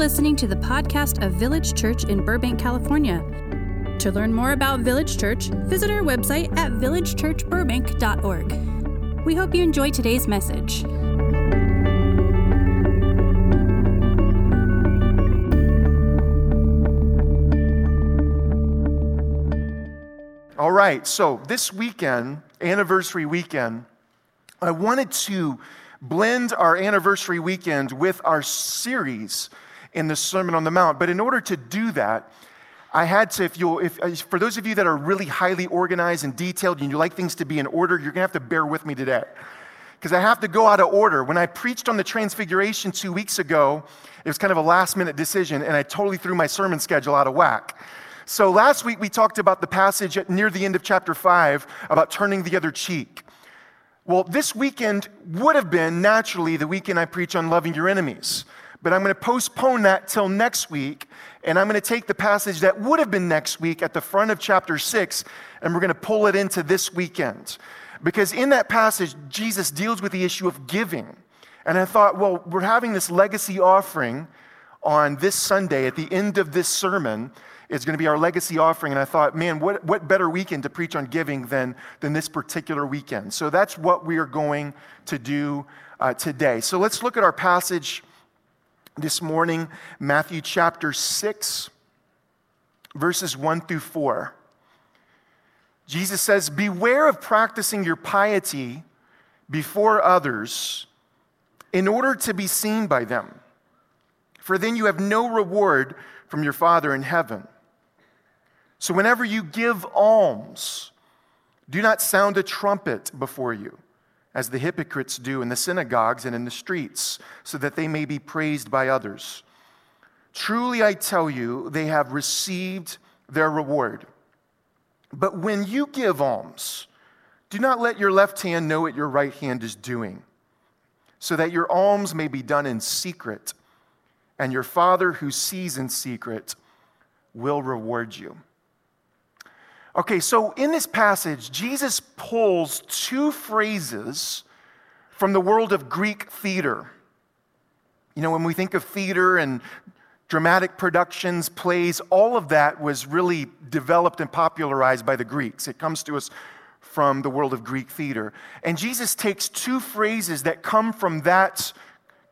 listening to the podcast of Village Church in Burbank, California. To learn more about Village Church, visit our website at villagechurchburbank.org. We hope you enjoy today's message. All right, so this weekend, anniversary weekend, I wanted to blend our anniversary weekend with our series in the Sermon on the Mount. But in order to do that, I had to, if you, if uh, for those of you that are really highly organized and detailed and you like things to be in order, you're gonna have to bear with me today. Because I have to go out of order. When I preached on the Transfiguration two weeks ago, it was kind of a last minute decision, and I totally threw my sermon schedule out of whack. So last week we talked about the passage near the end of chapter 5 about turning the other cheek. Well, this weekend would have been naturally the weekend I preach on loving your enemies. But I'm going to postpone that till next week, and I'm going to take the passage that would have been next week at the front of chapter 6, and we're going to pull it into this weekend. Because in that passage, Jesus deals with the issue of giving. And I thought, well, we're having this legacy offering on this Sunday at the end of this sermon is going to be our legacy offering. And I thought, man, what, what better weekend to preach on giving than, than this particular weekend? So that's what we are going to do uh, today. So let's look at our passage this morning, Matthew chapter 6, verses 1 through 4. Jesus says, Beware of practicing your piety before others in order to be seen by them, for then you have no reward from your Father in heaven. So, whenever you give alms, do not sound a trumpet before you, as the hypocrites do in the synagogues and in the streets, so that they may be praised by others. Truly, I tell you, they have received their reward. But when you give alms, do not let your left hand know what your right hand is doing, so that your alms may be done in secret, and your Father who sees in secret will reward you. Okay, so in this passage, Jesus pulls two phrases from the world of Greek theater. You know, when we think of theater and dramatic productions, plays, all of that was really developed and popularized by the Greeks. It comes to us from the world of Greek theater. And Jesus takes two phrases that come from that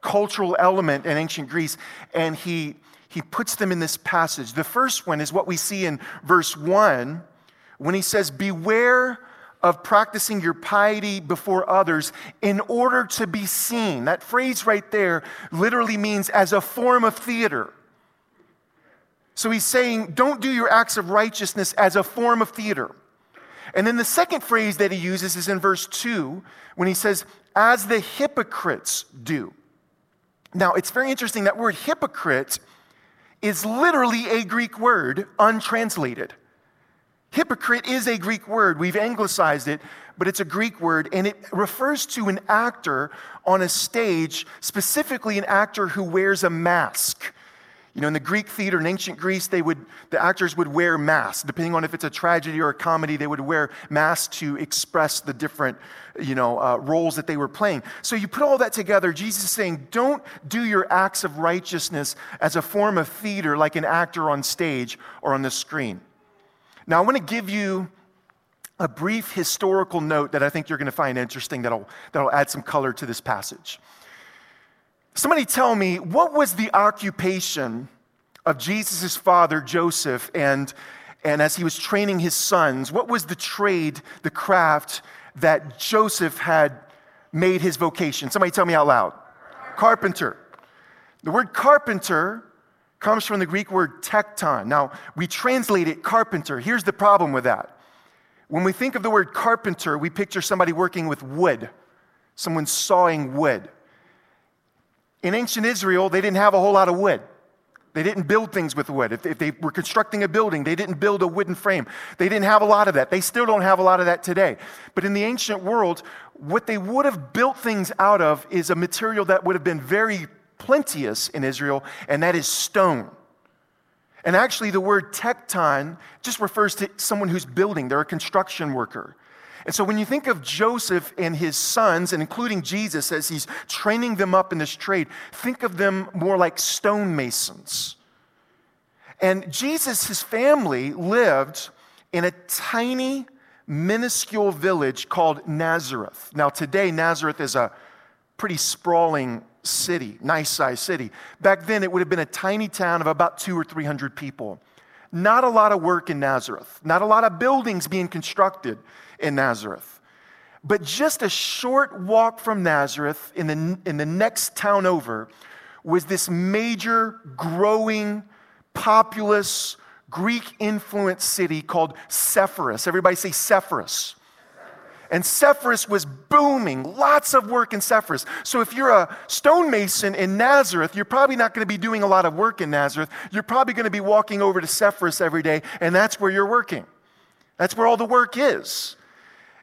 cultural element in ancient Greece and he, he puts them in this passage. The first one is what we see in verse 1 when he says, Beware of practicing your piety before others in order to be seen. That phrase right there literally means as a form of theater. So he's saying, don't do your acts of righteousness as a form of theater. And then the second phrase that he uses is in verse 2 when he says, as the hypocrites do. Now, it's very interesting that word hypocrite is literally a Greek word, untranslated. Hypocrite is a Greek word. We've anglicized it, but it's a Greek word, and it refers to an actor on a stage, specifically an actor who wears a mask. You know, in the Greek theater in ancient Greece, they would, the actors would wear masks. Depending on if it's a tragedy or a comedy, they would wear masks to express the different, you know, uh, roles that they were playing. So you put all that together, Jesus is saying, don't do your acts of righteousness as a form of theater like an actor on stage or on the screen. Now, I want to give you a brief historical note that I think you're going to find interesting that'll, that'll add some color to this passage. Somebody tell me, what was the occupation of Jesus' father, Joseph, and, and as he was training his sons, what was the trade, the craft that Joseph had made his vocation? Somebody tell me out loud. Carpenter. The word carpenter comes from the Greek word tekton. Now, we translate it carpenter. Here's the problem with that. When we think of the word carpenter, we picture somebody working with wood, someone sawing wood. In ancient Israel, they didn't have a whole lot of wood. They didn't build things with wood. If, they were constructing a building, they didn't build a wooden frame. They didn't have a lot of that. They still don't have a lot of that today. But in the ancient world, what they would have built things out of is a material that would have been very plenteous in Israel, and that is stone. And actually, the word tekton just refers to someone who's building, they're a construction worker. And so when you think of Joseph and his sons, and including Jesus as he's training them up in this trade, think of them more like stonemasons. And Jesus, his family, lived in a tiny, minuscule village called Nazareth. Now, today, Nazareth is a pretty sprawling city, nice sized city. Back then, it would have been a tiny town of about two or three hundred people. Not a lot of work in Nazareth, not a lot of buildings being constructed in Nazareth. But just a short walk from Nazareth, in the, in the next town over, was this major, growing, populous, Greek influenced city called Sepphoris. Everybody say Sepphoris. And Sepphoris was booming, lots of work in Sepphoris. So if you're a stonemason in Nazareth, you're probably not going to be doing a lot of work in Nazareth. You're probably going to be walking over to Sepphoris every day, and that's where you're working. That's where all the work is.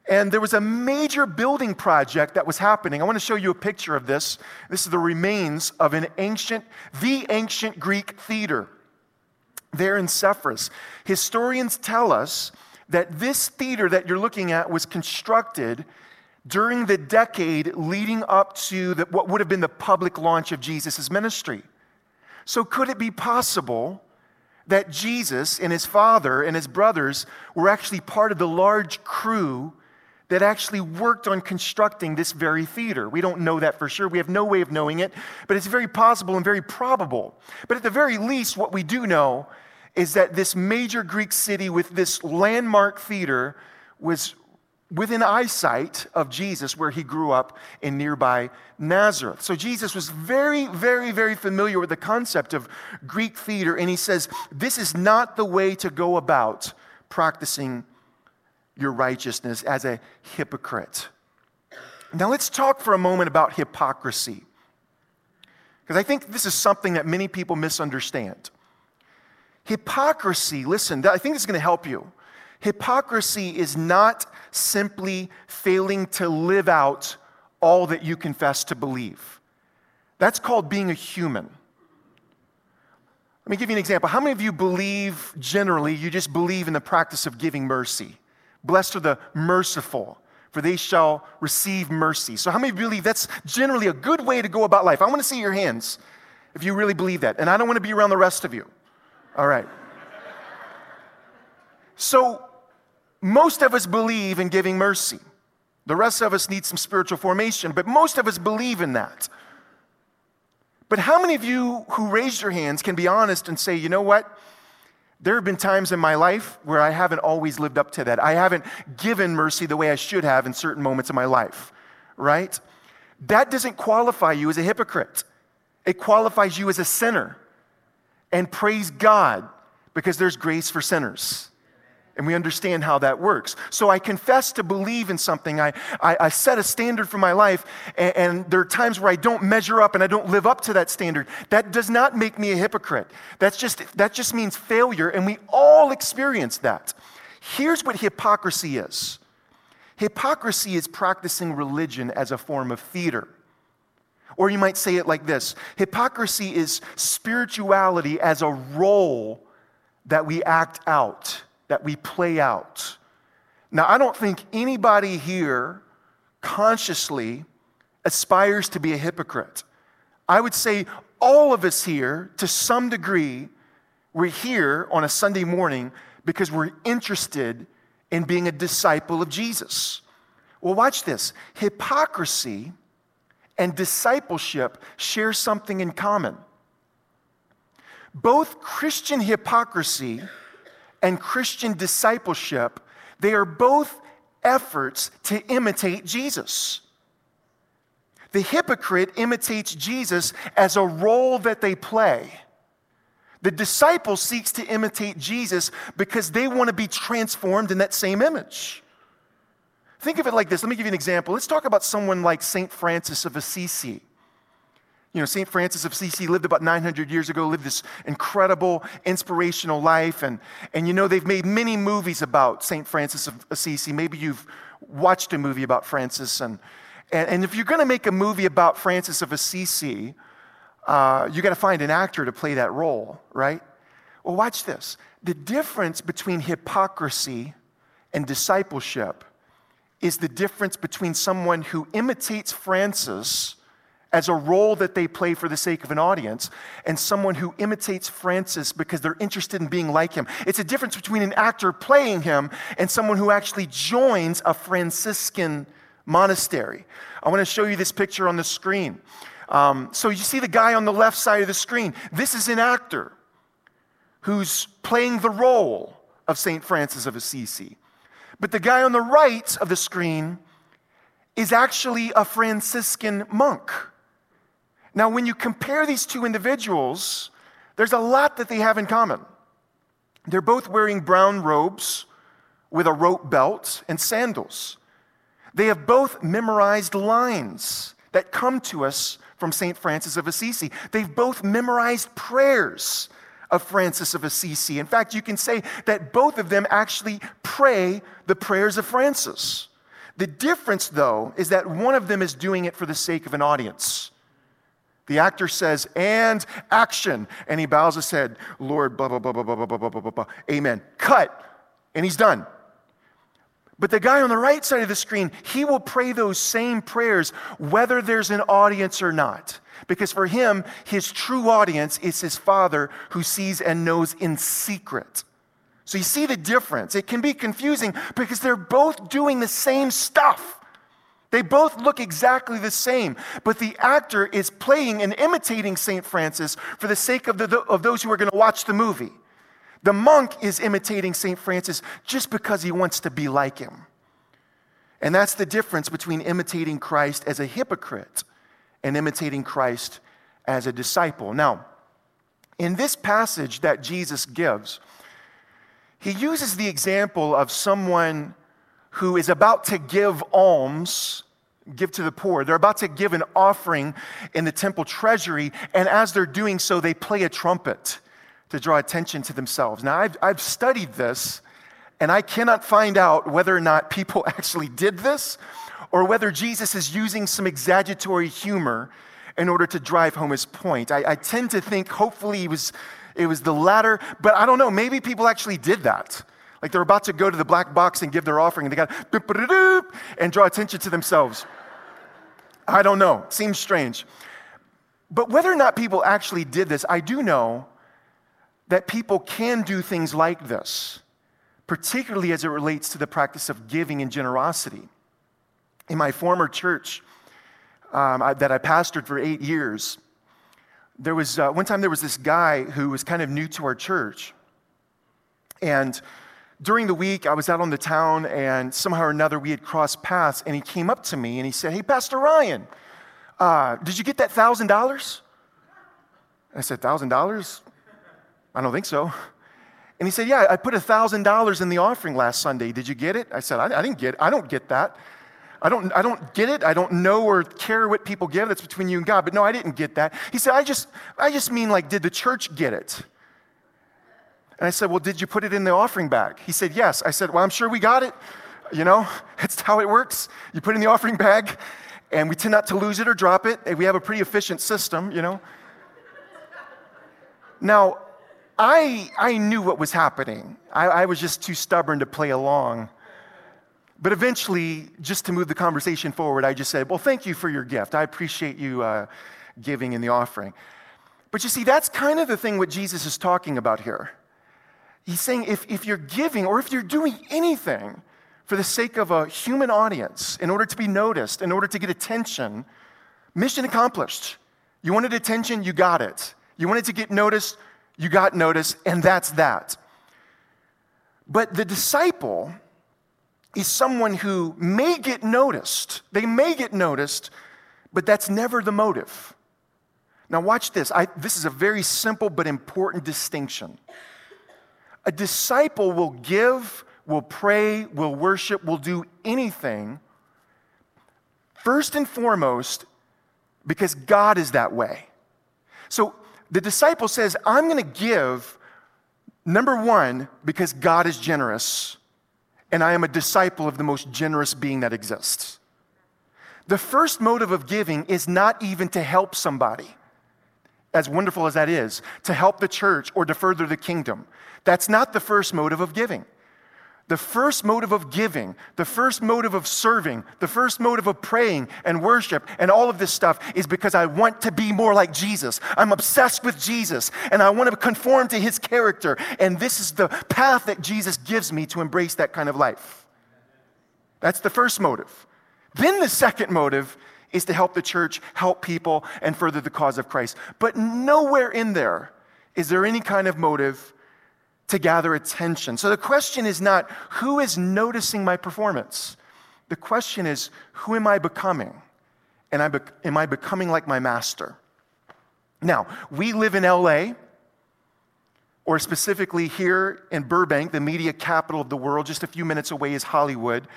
And there was a major building project that was happening. I want to show you a picture of this. This is the remains of an ancient, the ancient Greek theater there in Sepphoris. Historians tell us that this theater that you're looking at was constructed during the decade leading up to the, what would have been the public launch of Jesus' ministry. So, could it be possible that Jesus and his father and his brothers were actually part of the large crew that actually worked on constructing this very theater. We don't know that for sure. We have no way of knowing it, but it's very possible and very probable. But at the very least, what we do know is that this major Greek city with this landmark theater was within eyesight of Jesus where he grew up in nearby Nazareth. So Jesus was very, very, very familiar with the concept of Greek theater, and he says, This is not the way to go about practicing your righteousness as a hypocrite. Now let's talk for a moment about hypocrisy. Because I think this is something that many people misunderstand. Hypocrisy, listen, I think this is going to help you. Hypocrisy is not simply failing to live out all that you confess to believe. That's called being a human. Let me give you an example. How many of you believe generally, you just believe in the practice of giving mercy? Blessed are the merciful, for they shall receive mercy. So, how many believe that's generally a good way to go about life? I want to see your hands if you really believe that. And I don't want to be around the rest of you. All right. So, most of us believe in giving mercy. The rest of us need some spiritual formation, but most of us believe in that. But how many of you who raised your hands can be honest and say, you know what? There have been times in my life where I haven't always lived up to that. I haven't given mercy the way I should have in certain moments of my life, right? That doesn't qualify you as a hypocrite. It qualifies you as a sinner. And praise God because there's grace for sinners. And we understand how that works. So I confess to believe in something. I, I, I set a standard for my life, and, and, there are times where I don't measure up and I don't live up to that standard. That does not make me a hypocrite. That's just, that just means failure, and we all experience that. Here's what hypocrisy is hypocrisy is practicing religion as a form of theater. Or you might say it like this hypocrisy is spirituality as a role that we act out that we play out. Now, I don't think anybody here consciously aspires to be a hypocrite. I would say all of us here, to some degree, we're here on a Sunday morning because we're interested in being a disciple of Jesus. Well, watch this hypocrisy and discipleship share something in common. Both Christian hypocrisy and Christian discipleship, they are both efforts to imitate Jesus. The hypocrite imitates Jesus as a role that they play. The disciple seeks to imitate Jesus because they want to be transformed in that same image. Think of it like this. Let me give you an example. Let's talk about someone like St. Francis of Assisi. You know, St. Francis of Assisi lived about 900 years ago, lived this incredible, inspirational life. And, and you know, they've made many movies about St. Francis of Assisi. Maybe you've watched a movie about Francis. And, and, and if you're going to make a movie about Francis of Assisi, uh, you got to find an actor to play that role, right? Well, watch this. The difference between hypocrisy and discipleship is the difference between someone who imitates Francis as a role that they play for the sake of an audience and someone who imitates Francis because they're interested in being like him. It's a difference between an actor playing him and someone who actually joins a Franciscan monastery. I want to show you this picture on the screen. Um, so you see the guy on the left side of the screen. This is an actor who's playing the role of St. Francis of Assisi. But the guy on the right of the screen is actually a Franciscan monk. Now, when you compare these two individuals, there's a lot that they have in common. They're both wearing brown robes with a rope belt and sandals. They have both memorized lines that come to us from St. Francis of Assisi. They've both memorized prayers of Francis of Assisi. In fact, you can say that both of them actually pray the prayers of Francis. The difference, though, is that one of them is doing it for the sake of an audience. The actor says, and action. And he bows his head, Lord, blah, blah, blah, blah, blah, blah, blah, blah, blah, blah. Amen. Cut. And he's done. But the guy on the right side of the screen, he will pray those same prayers whether there's an audience or not. Because for him, his true audience is his father who sees and knows in secret. So you see the difference. It can be confusing because they're both doing the same stuff. They both look exactly the same, but the actor is playing and imitating St. Francis for the sake of, the, of those who are going to watch the movie. The monk is imitating St. Francis just because he wants to be like him. And that's the difference between imitating Christ as a hypocrite and imitating Christ as a disciple. Now, in this passage that Jesus gives, he uses the example of someone who is about to give alms give to the poor. They're about to give an offering in the temple treasury, and as they're doing so, they play a trumpet to draw attention to themselves. Now, I've, I've studied this, and I cannot find out whether or not people actually did this or whether Jesus is using some exaggeratory humor in order to drive home his point. I, I tend to think hopefully it was, it was the latter, but I don't know. Maybe people actually did that. Like they're about to go to the black box and give their offering, and they got and draw attention to themselves. I don't know. Seems strange. But whether or not people actually did this, I do know that people can do things like this, particularly as it relates to the practice of giving and generosity. In my former church um, I, that I pastored for eight years, there was uh, one time there was this guy who was kind of new to our church. And during the week, I was out on the town, and somehow or another, we had crossed paths, and he came up to me and he said, Hey, Pastor Ryan, uh, did you get that $1,000? I said, $1,000? I don't think so. And he said, Yeah, I put $1,000 in the offering last Sunday. Did you get it? I said, I, I didn't get it. I don't get that. I don't, I don't get it. I don't know or care what people give. That's between you and God. But no, I didn't get that. He said, I just, I just mean like, did the church get it? And I said, Well, did you put it in the offering bag? He said, Yes. I said, Well, I'm sure we got it. You know, that's how it works. You put it in the offering bag, and we tend not to lose it or drop it. We have a pretty efficient system, you know. Now, I, I knew what was happening. I, I was just too stubborn to play along. But eventually, just to move the conversation forward, I just said, Well, thank you for your gift. I appreciate you uh, giving in the offering. But you see, that's kind of the thing what Jesus is talking about here. He's saying if, if you're giving or if you're doing anything for the sake of a human audience, in order to be noticed, in order to get attention, mission accomplished. You wanted attention, you got it. You wanted to get noticed, you got noticed, and that's that. But the disciple is someone who may get noticed. They may get noticed, but that's never the motive. Now, watch this. I, this is a very simple but important distinction. A disciple will give, will pray, will worship, will do anything, first and foremost, because God is that way. So the disciple says, I'm going to give, number one, because God is generous, and I am a disciple of the most generous being that exists. The first motive of giving is not even to help somebody, as wonderful as that is, to help the church or to further the kingdom. That's not the first motive of giving. The first motive of giving, the first motive of serving, the first motive of praying and worship and all of this stuff is because I want to be more like Jesus. I'm obsessed with Jesus and I want to conform to his character. And this is the path that Jesus gives me to embrace that kind of life. That's the first motive. Then the second motive is to help the church, help people, and further the cause of Christ. But nowhere in there is there any kind of motive to gather attention. So the question is not who is noticing my performance? The question is who am I becoming? And I be- am I becoming like my master? Now, we live in LA, or specifically here in Burbank, the media capital of the world. Just a few minutes away is Hollywood.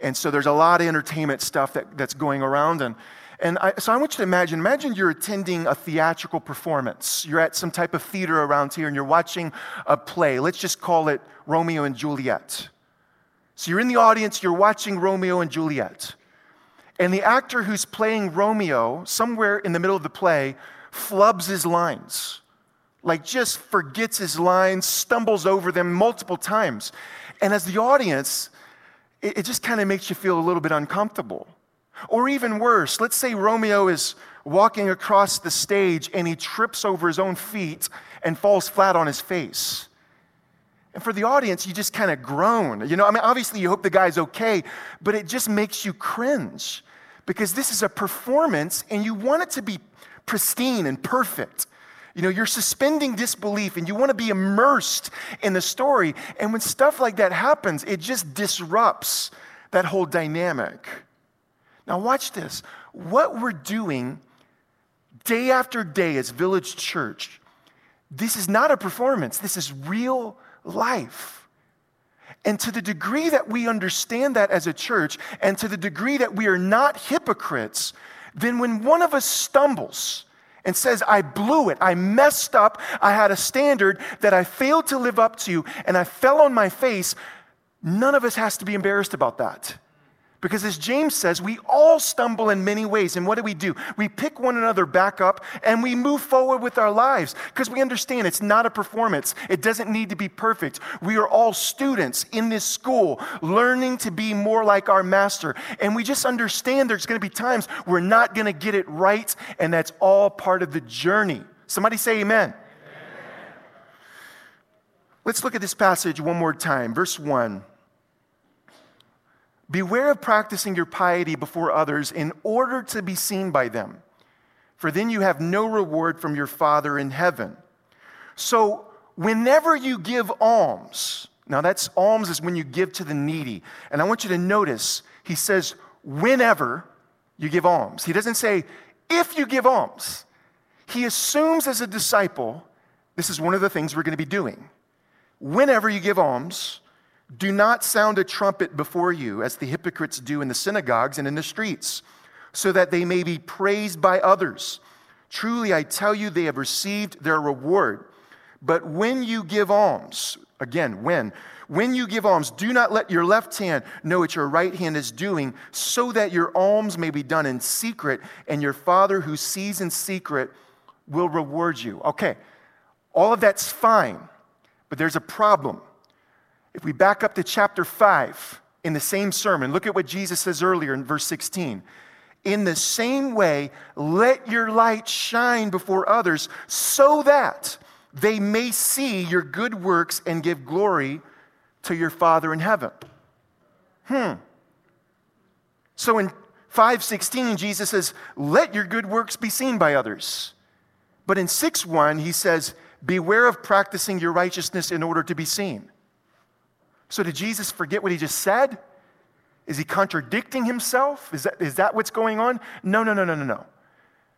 And so there's a lot of entertainment stuff that, that's going around. And and I, so I want you to imagine imagine you're attending a theatrical performance. You're at some type of theater around here and you're watching a play. Let's just call it Romeo and Juliet. So you're in the audience, you're watching Romeo and Juliet. And the actor who's playing Romeo, somewhere in the middle of the play, flubs his lines. Like just forgets his lines, stumbles over them multiple times. And as the audience, it, it just kind of makes you feel a little bit uncomfortable. Or even worse, let's say Romeo is walking across the stage and he trips over his own feet and falls flat on his face. And for the audience, you just kind of groan. You know, I mean, obviously you hope the guy's okay, but it just makes you cringe because this is a performance and you want it to be pristine and perfect. You know, you're suspending disbelief and you want to be immersed in the story. And when stuff like that happens, it just disrupts that whole dynamic. Now, watch this. What we're doing day after day as Village Church, this is not a performance, this is real life. And to the degree that we understand that as a church, and to the degree that we are not hypocrites, then when one of us stumbles, and says, I blew it, I messed up, I had a standard that I failed to live up to, and I fell on my face, none of us has to be embarrassed about that. Because as James says, we all stumble in many ways. And what do we do? We pick one another back up and we move forward with our lives because we understand it's not a performance. It doesn't need to be perfect. We are all students in this school learning to be more like our master. And we just understand there's going to be times we're not going to get it right. And that's all part of the journey. Somebody say amen. amen. Let's look at this passage one more time. Verse 1. Beware of practicing your piety before others in order to be seen by them, for then you have no reward from your Father in heaven. So, whenever you give alms, now that's alms is when you give to the needy. And I want you to notice, he says, whenever you give alms. He doesn't say, if you give alms. He assumes as a disciple, this is one of the things we're going to be doing. Whenever you give alms, do not sound a trumpet before you, as the hypocrites do in the synagogues and in the streets, so that they may be praised by others. Truly, I tell you, they have received their reward. But when you give alms, again, when? When you give alms, do not let your left hand know what your right hand is doing, so that your alms may be done in secret, and your Father who sees in secret will reward you. Okay, all of that's fine, but there's a problem. If we back up to chapter 5 in the same sermon, look at what Jesus says earlier in verse 16. In the same way, let your light shine before others so that they may see your good works and give glory to your Father in heaven. Hmm. So in 5:16 Jesus says, "Let your good works be seen by others." But in 6:1 he says, "Beware of practicing your righteousness in order to be seen." So, did Jesus forget what he just said? Is he contradicting himself? Is that, is that what's going on? No, no, no, no, no, no.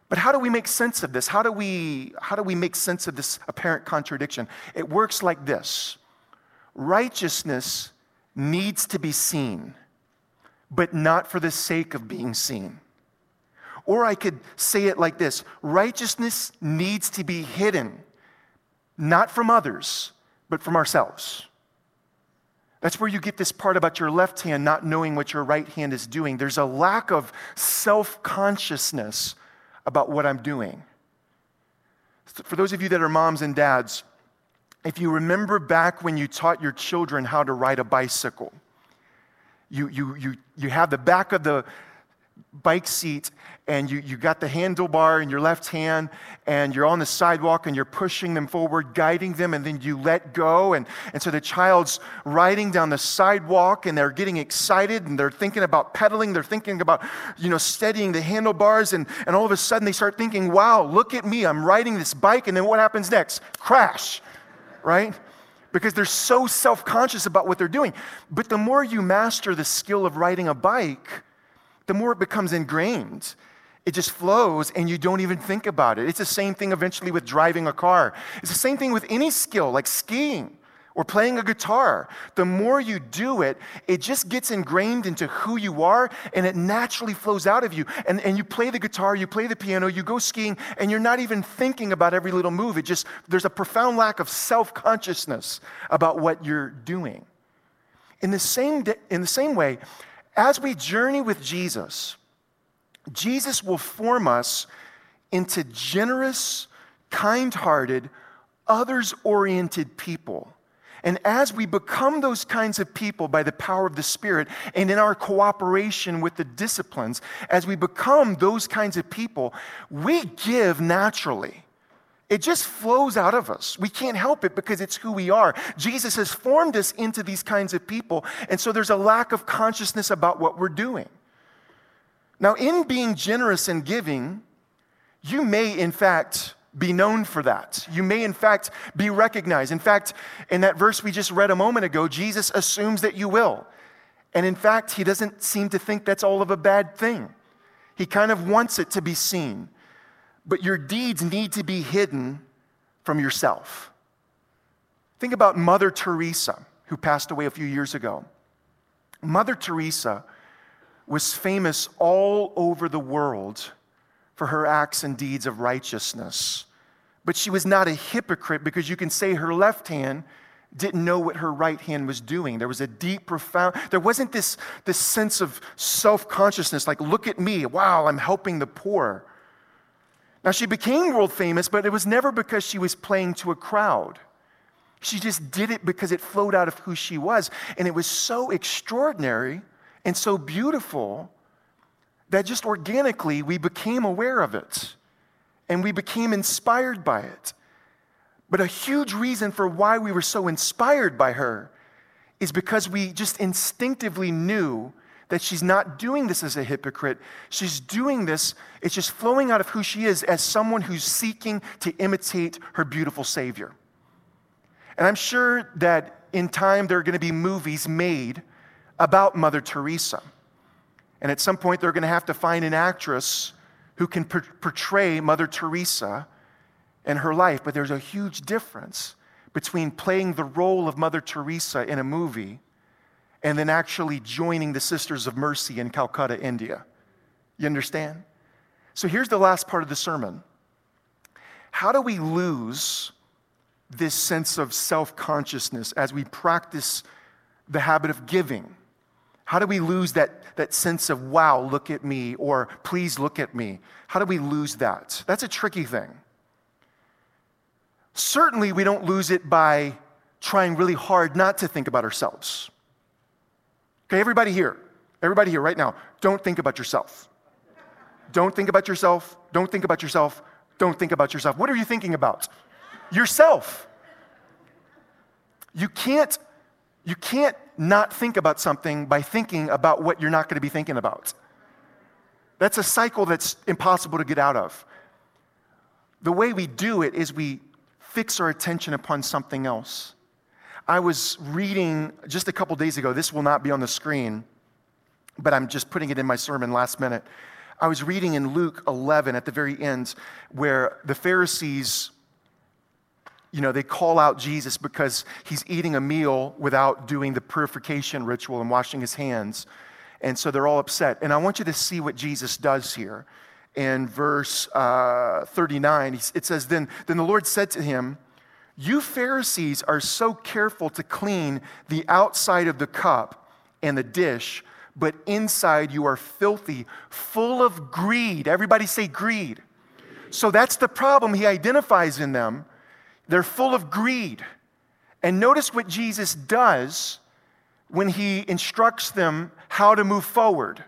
But how do we make sense of this? How do we, how do we make sense of this apparent contradiction? It works like this righteousness needs to be seen, but not for the sake of being seen. Or I could say it like this righteousness needs to be hidden, not from others, but from ourselves. That's where you get this part about your left hand not knowing what your right hand is doing. There's a lack of self consciousness about what I'm doing. For those of you that are moms and dads, if you remember back when you taught your children how to ride a bicycle, you, you, you, you have the back of the bike seat and you, you got the handlebar in your left hand and you're on the sidewalk and you're pushing them forward, guiding them, and then you let go. And, and so the child's riding down the sidewalk and they're getting excited and they're thinking about pedaling, they're thinking about, you know, steadying the handlebars, and, and all of a sudden they start thinking, wow, look at me, I'm riding this bike, and then what happens next? Crash, right? Because they're so self conscious about what they're doing. But the more you master the skill of riding a bike, the more it becomes ingrained. It just flows and you don't even think about it. It's the same thing eventually with driving a car. It's the same thing with any skill, like skiing or playing a guitar. The more you do it, it just gets ingrained into who you are and it naturally flows out of you. And, and you play the guitar, you play the piano, you go skiing, and you're not even thinking about every little move. It just, there's a profound lack of self consciousness about what you're doing. In the, same, in the same way, as we journey with Jesus, Jesus will form us into generous, kind hearted, others oriented people. And as we become those kinds of people by the power of the Spirit and in our cooperation with the disciplines, as we become those kinds of people, we give naturally. It just flows out of us. We can't help it because it's who we are. Jesus has formed us into these kinds of people, and so there's a lack of consciousness about what we're doing. Now, in being generous and giving, you may, in fact, be known for that. You may, in fact, be recognized. In fact, in that verse we just read a moment ago, Jesus assumes that you will. And in fact, he doesn't seem to think that's all of a bad thing. He kind of wants it to be seen. But your deeds need to be hidden from yourself. Think about Mother Teresa, who passed away a few years ago. Mother Teresa was famous all over the world for her acts and deeds of righteousness. But she was not a hypocrite because you can say her left hand didn't know what her right hand was doing. There was a deep, profound, there wasn't this, this sense of self consciousness like, look at me, wow, I'm helping the poor. Now, she became world famous, but it was never because she was playing to a crowd. She just did it because it flowed out of who she was. And it was so extraordinary and so beautiful that just organically we became aware of it and we became inspired by it. But a huge reason for why we were so inspired by her is because we just instinctively knew that she's not doing this as a hypocrite. She's doing this, it's just flowing out of who she is as someone who's seeking to imitate her beautiful Savior. And I'm sure that in time there are going to be movies made about Mother Teresa. And at some point, they're going to have to find an actress who can per- portray Mother Teresa and her life. But there's a huge difference between playing the role of Mother Teresa in a movie and then actually joining the Sisters of Mercy in Calcutta, India. You understand? So here's the last part of the sermon. How do we lose this sense of self consciousness as we practice the habit of giving? How do we lose that, that sense of, wow, look at me, or please look at me? How do we lose that? That's a tricky thing. Certainly, we don't lose it by trying really hard not to think about ourselves. Okay, everybody here, everybody here right now, don't think about yourself. Don't think about yourself. Don't think about yourself. Don't think about yourself. What are you thinking about? Yourself. You can't, you can't not think about something by thinking about what you're not going to be thinking about. That's a cycle that's impossible to get out of. The way we do it is we fix our attention upon something else. I was reading just a couple days ago, this will not be on the screen, but I'm just putting it in my sermon last minute. I was reading in Luke 11 at the very end where the Pharisees you know, they call out Jesus because he's eating a meal without doing the purification ritual and washing his hands. And so they're all upset. And I want you to see what Jesus does here. In verse uh, 39, it says, then, then the Lord said to him, You Pharisees are so careful to clean the outside of the cup and the dish, but inside you are filthy, full of greed. Everybody say greed. So that's the problem he identifies in them they're full of greed. And notice what Jesus does when he instructs them how to move forward.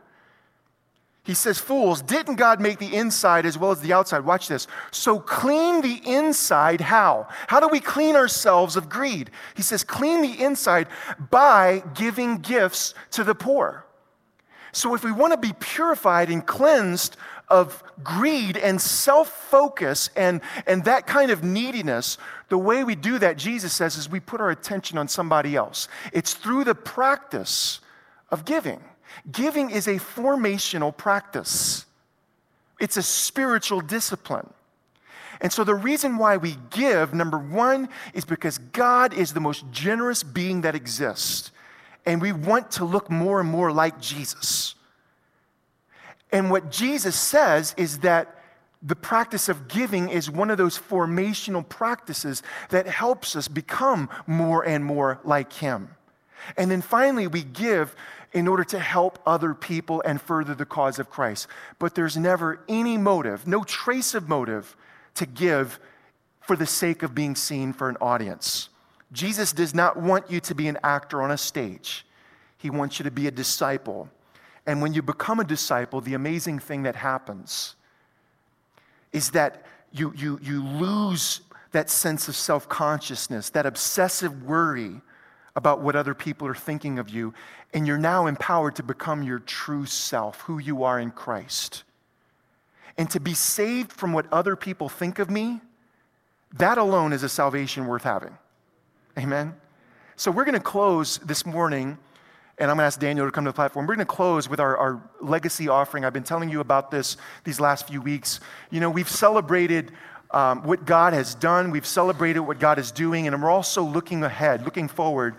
He says, Fools, didn't God make the inside as well as the outside? Watch this. So clean the inside how? How do we clean ourselves of greed? He says, Clean the inside by giving gifts to the poor. So if we want to be purified and cleansed of greed and self focus and, and that kind of neediness, the way we do that, Jesus says, is we put our attention on somebody else. It's through the practice of giving. Giving is a formational practice, it's a spiritual discipline. And so, the reason why we give, number one, is because God is the most generous being that exists. And we want to look more and more like Jesus. And what Jesus says is that the practice of giving is one of those formational practices that helps us become more and more like Him. And then finally, we give in order to help other people and further the cause of Christ. But there's never any motive, no trace of motive to give for the sake of being seen for an audience. Jesus does not want you to be an actor on a stage, He wants you to be a disciple. And when you become a disciple, the amazing thing that happens is that you, you, you lose that sense of self consciousness, that obsessive worry about what other people are thinking of you, and you're now empowered to become your true self, who you are in Christ. And to be saved from what other people think of me, that alone is a salvation worth having. Amen? So we're going to close this morning and I'm going to ask Daniel to come to the platform. We're going to close with our, our legacy offering. I've been telling you about this these last few weeks. You know, we've celebrated um, what God has done, we've celebrated what God is doing, and we're also looking ahead, looking forward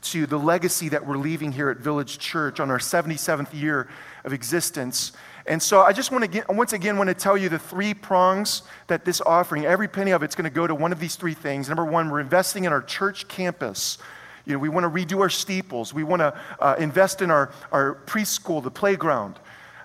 to the legacy that we're leaving here at Village Church on our 77th year of existence. And so I just want to get, once again want to tell you the three prongs that this offering, every penny of it's going to go to one of these three things. Number one, we're investing in our church campus. You know, we want to redo our steeples. We want to uh, invest in our, our preschool, the playground,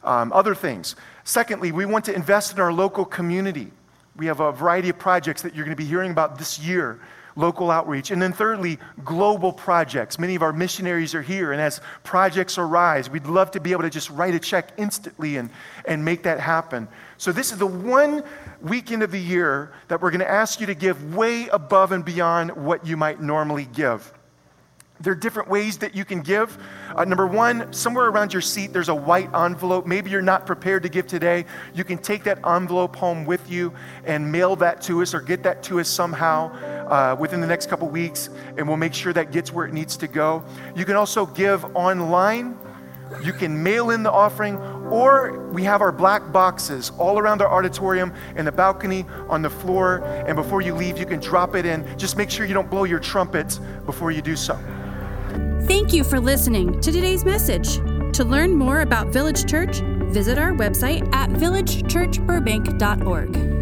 um, other things. Secondly, we want to invest in our local community. We have a variety of projects that you're going to be hearing about this year local outreach. And then, thirdly, global projects. Many of our missionaries are here, and as projects arise, we'd love to be able to just write a check instantly and, and make that happen. So, this is the one weekend of the year that we're going to ask you to give way above and beyond what you might normally give. There are different ways that you can give. Uh, number one, somewhere around your seat, there's a white envelope. Maybe you're not prepared to give today. You can take that envelope home with you and mail that to us or get that to us somehow uh, within the next couple weeks, and we'll make sure that gets where it needs to go. You can also give online. You can mail in the offering, or we have our black boxes all around our auditorium, in the balcony, on the floor. And before you leave, you can drop it in. Just make sure you don't blow your trumpet before you do so. Thank you for listening to today's message. To learn more about Village Church, visit our website at villagechurchburbank.org.